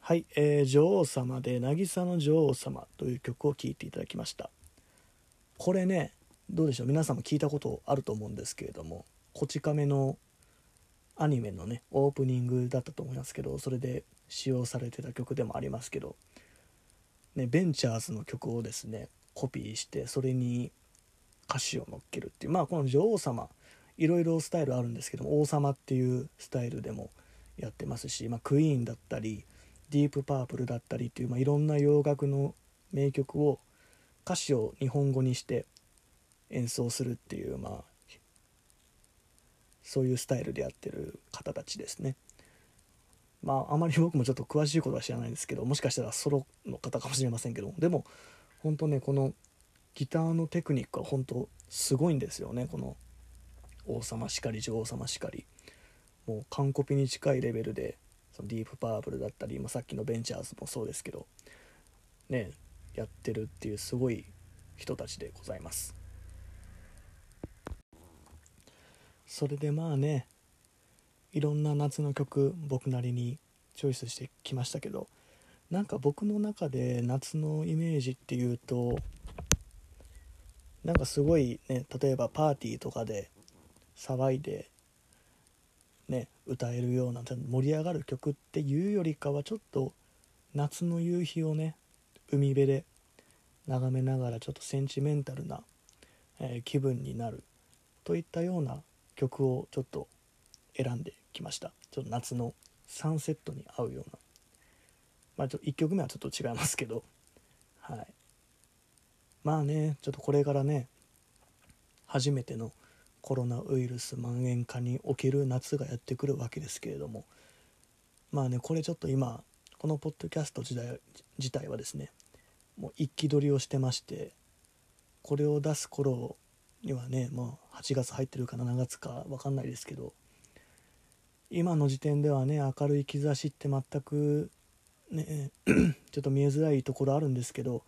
はい、えー、女王様で「渚の女王様」という曲を聴いていただきました。これねどうでしょう？皆さんも聞いたことあると思うんですけれども「こち亀」のアニメのねオープニングだったと思いますけどそれで使用されてた曲でもありますけど、ね、ベンチャーズの曲をですねコピーしてそれに歌詞を乗っけるっていうまあこの女王様いろいろスタイルあるんですけども王様っていうスタイルでもやってますし、まあ、クイーンだったりディープパープルだったりっていう、まあ、いろんな洋楽の名曲を歌詞を日本語にして演奏するっていう、まあ、そういうスタイルでやってる方たちですね。まああまり僕もちょっと詳しいことは知らないんですけどもしかしたらソロの方かもしれませんけどでも本当ねこのギターのテクニックは本当すごいんですよね。この王様しかり女王様しかり。もう完コピに近いレベルでそのディープパープルだったり、まあ、さっきのベンチャーズもそうですけどねやってるっていうすごい人たちでございます。それでまあねいろんな夏の曲僕なりにチョイスしてきましたけどなんか僕の中で夏のイメージっていうとなんかすごいね例えばパーティーとかで騒いでね歌えるような盛り上がる曲っていうよりかはちょっと夏の夕日をね海辺で眺めながらちょっとセンチメンタルな、えー、気分になるといったような曲をちょっと選んできました。ちょっと夏のサンセットに合うような。まあちょ1曲目はちょっと違いますけど。はい。まあねちょっとこれからね初めてのコロナウイルス蔓延下における夏がやってくるわけですけれども。まあねこれちょっと今このポッドキャスト時代自体はですねもう一気取りをしてましてこれを出す頃にはねもう8月入ってるか7月か分かんないですけど今の時点ではね明るい兆しって全くね ちょっと見えづらいところあるんですけど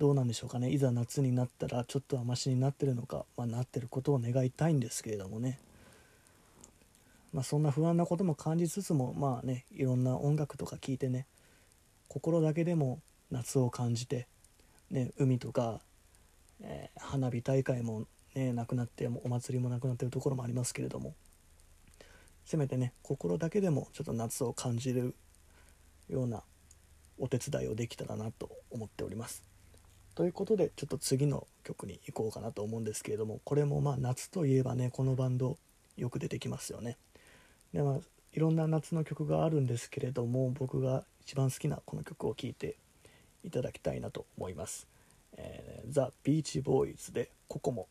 どうなんでしょうかねいざ夏になったらちょっとはマシになってるのか、まあ、なってることを願いたいんですけれどもね、まあ、そんな不安なことも感じつつもまあねいろんな音楽とか聴いてね心だけでも夏を感じて、ね、海とか、えー、花火大会もねなくなってお祭りもなくなってるところもありますけれどもせめてね心だけでもちょっと夏を感じるようなお手伝いをできたらなと思っております。ということでちょっと次の曲に行こうかなと思うんですけれどもこれもまあ夏といえばねこのバンドよく出てきますよね。でまあいろんな夏の曲があるんですけれども僕が一番好きなこの曲を聴いていただきたいなと思います。えー、ザ・ビーチボーイズで「ここも」